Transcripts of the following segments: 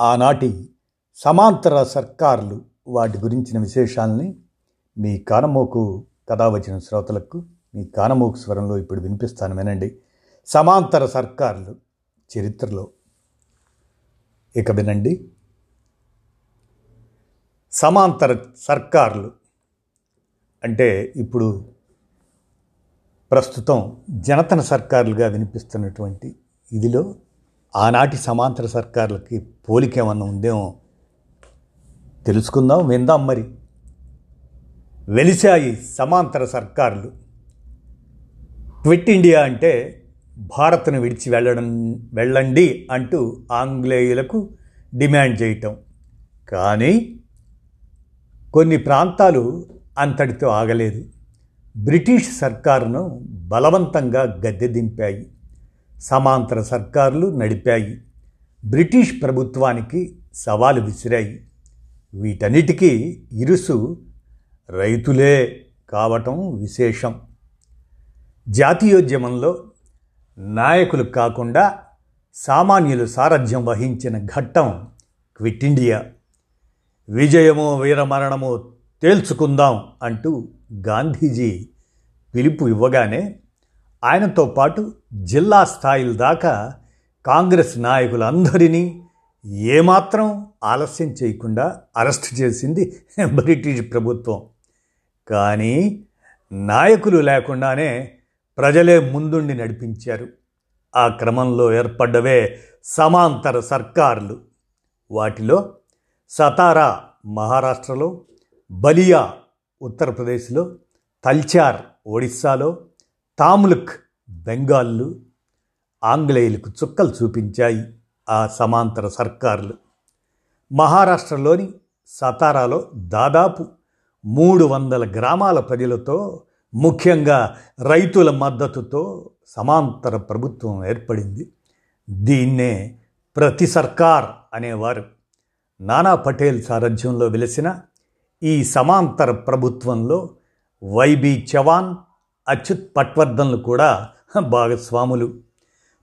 ఆనాటి సమాంతర సర్కార్లు వాటి గురించిన విశేషాలని మీ కానమోకు కథ వచ్చిన శ్రోతలకు మీ కానమోకు స్వరంలో ఇప్పుడు వినిపిస్తాను వినండి సమాంతర సర్కార్లు చరిత్రలో. ఇక వినండి. సమాంతర సర్కార్లు అంటే ఇప్పుడు ప్రస్తుతం జనతన సర్కారులుగా వినిపిస్తున్నటువంటి ఇదిలో ఆనాటి సమాంతర సర్కారులకి పోలిక ఏమన్నా ఉందేమో తెలుసుకుందాం విందాం మరి. వెలిశాయి సమాంతర సర్కారులు. క్విట్ ఇండియా అంటే భారత్ను విడిచి వెళ్ళడం వెళ్ళండి అంటూ ఆంగ్లేయులకు డిమాండ్ చేయటం. కానీ కొన్ని ప్రాంతాలు అంతటితో ఆగలేదు. బ్రిటిష్ సర్కారును బలవంతంగా గద్దె దింపాయి. సమాంతర సర్కారులు నడిపాయి. బ్రిటిష్ ప్రభుత్వానికి సవాలు విసిరాయి. వీటన్నిటికీ ఇరుసు రైతులే కావటం విశేషం. జాతీయోద్యమంలో నాయకులు కాకుండా సామాన్యులు సారథ్యం వహించిన ఘట్టం క్విట్ ఇండియా. విజయమో వీరమరణమో తేల్చుకుందాం అంటూ గాంధీజీ పిలుపు ఇవ్వగానే ఆయనతో పాటు జిల్లా స్థాయిల దాకా కాంగ్రెస్ నాయకులందరినీ ఏమాత్రం ఆలస్యం చేయకుండా అరెస్ట్ చేసింది బ్రిటిష్ ప్రభుత్వం. కానీ నాయకులు లేకుండానే ప్రజలే ముందుండి నడిపించారు. ఆ క్రమంలో ఏర్పడ్డవే సమాంతర సర్కార్లు. వాటిలో సతారా మహారాష్ట్రలో బలియా ఉత్తరప్రదేశ్లో తల్చార్ ఒడిస్సాలో తాములుక్ బెంగాల్లు ఆంగ్లేయులకు చుక్కలు చూపించాయి ఆ సమాంతర సర్కారులు. మహారాష్ట్రలోని సతారాలో దాదాపు మూడు వందల గ్రామాల ప్రజలతో ముఖ్యంగా రైతుల మద్దతుతో సమాంతర ప్రభుత్వం ఏర్పడింది. దీన్నే ప్రతి సర్కార్ అనేవారు. నానా పటేల్ సారథ్యంలో వెలిసిన ఈ సమాంతర ప్రభుత్వంలో వైబి చవాన్ అచ్యుత్ పట్వర్ధన్లు కూడా భాగస్వాములు.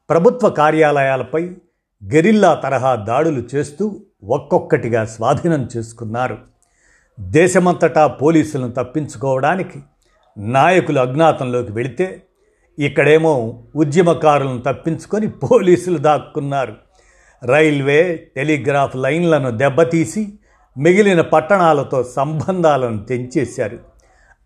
ప్రభుత్వ కార్యాలయాలపై గెరిల్లా తరహా దాడులు చేస్తూ ఒక్కొక్కటిగా స్వాధీనం చేసుకున్నారు. దేశమంతటా పోలీసులను తప్పించుకోవడానికి నాయకులు అజ్ఞాతంలోకి వెళితే ఇక్కడేమో ఉద్యమకారులను తప్పించుకొని పోలీసులు దాక్కున్నారు. రైల్వే టెలిగ్రాఫ్ లైన్లను దెబ్బతీసి మిగిలిన పట్టణాలతో సంబంధాలను తెంచేశారు.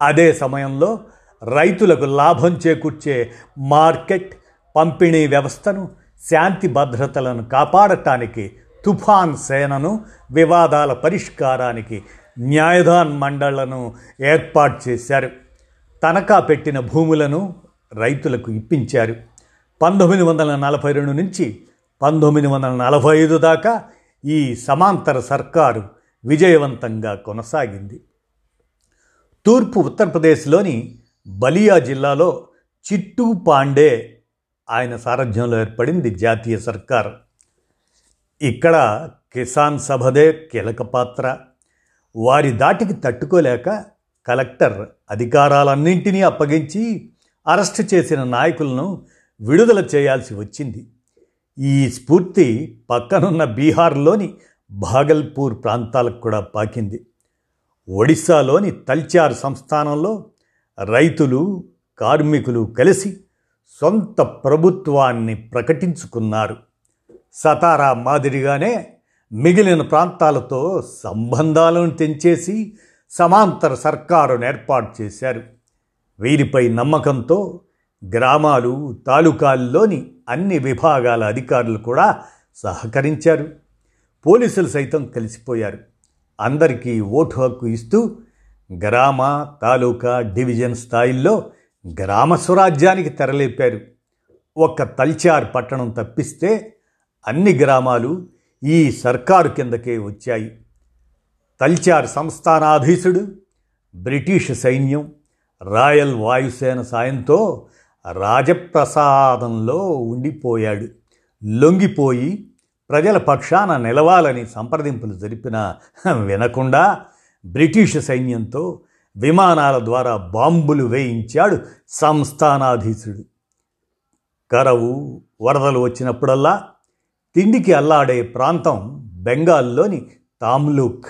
అదే సమయంలో రైతులకు లాభం చేకూర్చే మార్కెట్ పంపిణీ వ్యవస్థను శాంతి భద్రతలను కాపాడటానికి తుఫాన్ సేనను వివాదాల పరిష్కారానికి న్యాయదాన్ మండళ్ళను ఏర్పాటు చేశారు. తనఖా పెట్టిన భూములను రైతులకు ఇప్పించారు. పంతొమ్మిది వందల నలభై రెండు నుంచి పంతొమ్మిది వందల నలభై ఐదు దాకా ఈ సమాంతర సర్కారు విజయవంతంగా కొనసాగింది. తూర్పు ఉత్తరప్రదేశ్లోని బలియా జిల్లాలో చిట్టూ పాండే ఆయన సారథ్యంలో ఏర్పడింది జాతీయ సర్కార్. ఇక్కడ కిసాన్ సభదే కీలక పాత్ర. వారి దాటికి తట్టుకోలేక కలెక్టర్ అధికారాలన్నింటినీ అప్పగించి అరెస్ట్ చేసిన నాయకులను విడుదల చేయాల్సి వచ్చింది. ఈ స్ఫూర్తి పక్కనున్న బీహార్లోని భాగల్పూర్ ప్రాంతాలకు కూడా పాకింది. ఒడిశాలోని తల్చార్ సంస్థానంలో రైతులు కార్మికులు కలిసి సొంత ప్రభుత్వాన్ని ప్రకటించుకున్నారు. సతారా మాదిరిగానే మిగిలిన ప్రాంతాలతో సంబంధాలను తెంచేసి సమాంతర సర్కారును ఏర్పాటు చేశారు. వీరిపై నమ్మకంతో గ్రామాలు తాలూకాల్లోని అన్ని విభాగాల అధికారులు కూడా సహకరించారు. పోలీసులు సైతం కలిసిపోయారు. అందరికీ ఓటు హక్కు ఇస్తూ గ్రామ తాలూకా డివిజన్ స్థాయిల్లో గ్రామ స్వరాజ్యానికి తెరలేపారు. ఒక్క తల్చార్ పట్టణం తప్పిస్తే అన్ని గ్రామాలు ఈ సర్కారు కిందకే వచ్చాయి. తల్చార్ సంస్థానాధీశుడు బ్రిటిష్ సైన్యం రాయల్ వాయుసేన సాయంతో రాజప్రసాదంలో ఉండిపోయాడు. లొంగిపోయి ప్రజల పక్షాన నిలవాలని సంప్రదింపులు జరిపిన వినకుండా బ్రిటిష్ సైన్యంతో విమానాల ద్వారా బాంబులు వేయించాడు సంస్థానాధీశుడు. కరవు వరదలు వచ్చినప్పుడల్లా తిండికి అల్లాడే ప్రాంతం బెంగాల్లోని తామ్లూక్.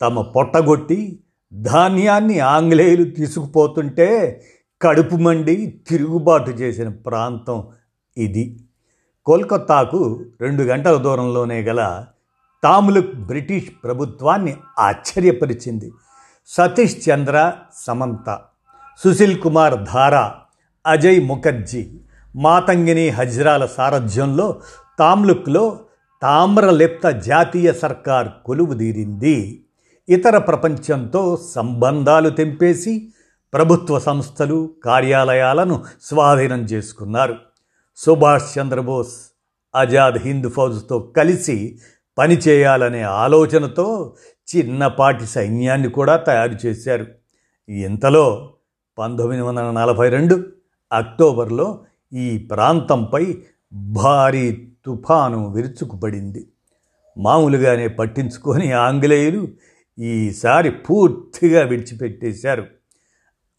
తమ పొట్టగొట్టి ధాన్యాన్ని ఆంగ్లేయులు తీసుకుపోతుంటే కడుపు మండి తిరుగుబాటు చేసిన ప్రాంతం ఇది. కోల్కత్తాకు రెండు గంటల దూరంలోనే గల తాములుక్ బ్రిటిష్ ప్రభుత్వాన్ని ఆశ్చర్యపరిచింది. సతీష్ చంద్ర సమంత సుశీల్ కుమార్ ధారా అజయ్ ముఖర్జీ మాతంగిని హజ్రాల సారథ్యంలో తామ్లుక్లో తామ్రలిప్త జాతీయ సర్కార్ కొలువుదీరింది ఇతర ప్రపంచంతో సంబంధాలు తెంపేసి ప్రభుత్వ సంస్థలు కార్యాలయాలను స్వాధీనం చేసుకున్నారు. సుభాష్ చంద్రబోస్ ఆజాద్ హింద్ ఫౌజ్తో కలిసి పని చేయాలనే ఆలోచనతో చిన్నపాటి సైన్యాన్ని కూడా తయారు చేశారు. ఇంతలో పంతొమ్మిది వందల నలభై రెండు అక్టోబర్లో ఈ ప్రాంతంపై భారీ తుఫాను విరుచుకుపడింది. మామూలుగానే పట్టించుకొని ఆంగ్లేయులు ఈసారి పూర్తిగా విడిచిపెట్టేశారు.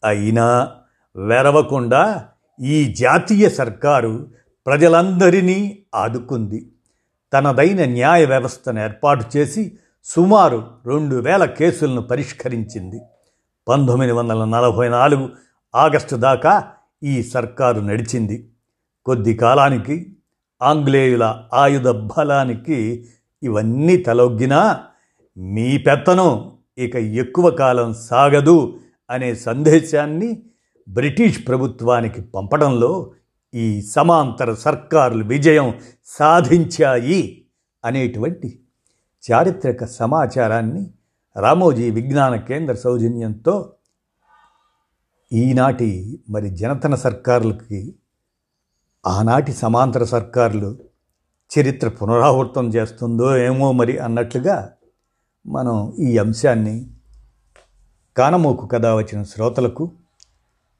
అయినా వెరవకుండా ఈ జాతీయ సర్కారు ప్రజలందరినీ ఆదుకుంది. తనదైన న్యాయ వ్యవస్థను ఏర్పాటు చేసి సుమారు రెండు వేల కేసులను పరిష్కరించింది. పంతొమ్మిది వందల నలభై నాలుగు ఆగస్టు దాకా ఈ సర్కారు నడిచింది. కొద్ది కాలానికి ఆంగ్లేయుల ఆయుధ బలానికి ఇవన్నీ తలొగ్గినా మీ పెత్తనం ఇక ఎక్కువ కాలం సాగదు అనే సందేశాన్ని బ్రిటిష్ ప్రభుత్వానికి పంపడంలో ఈ సమాంతర సర్కారులు విజయం సాధించాయి అనేటువంటి చారిత్రక సమాచారాన్ని రామోజీ విజ్ఞాన కేంద్ర సౌజన్యంతో ఈనాటి మరి జనతన సర్కారులకి ఆనాటి సమాంతర సర్కారులు చరిత్ర పునరావృతం చేస్తుందో ఏమో మరి అన్నట్లుగా మనం ఈ అంశాన్ని కానమోకు కథ వచ్చిన శ్రోతలకు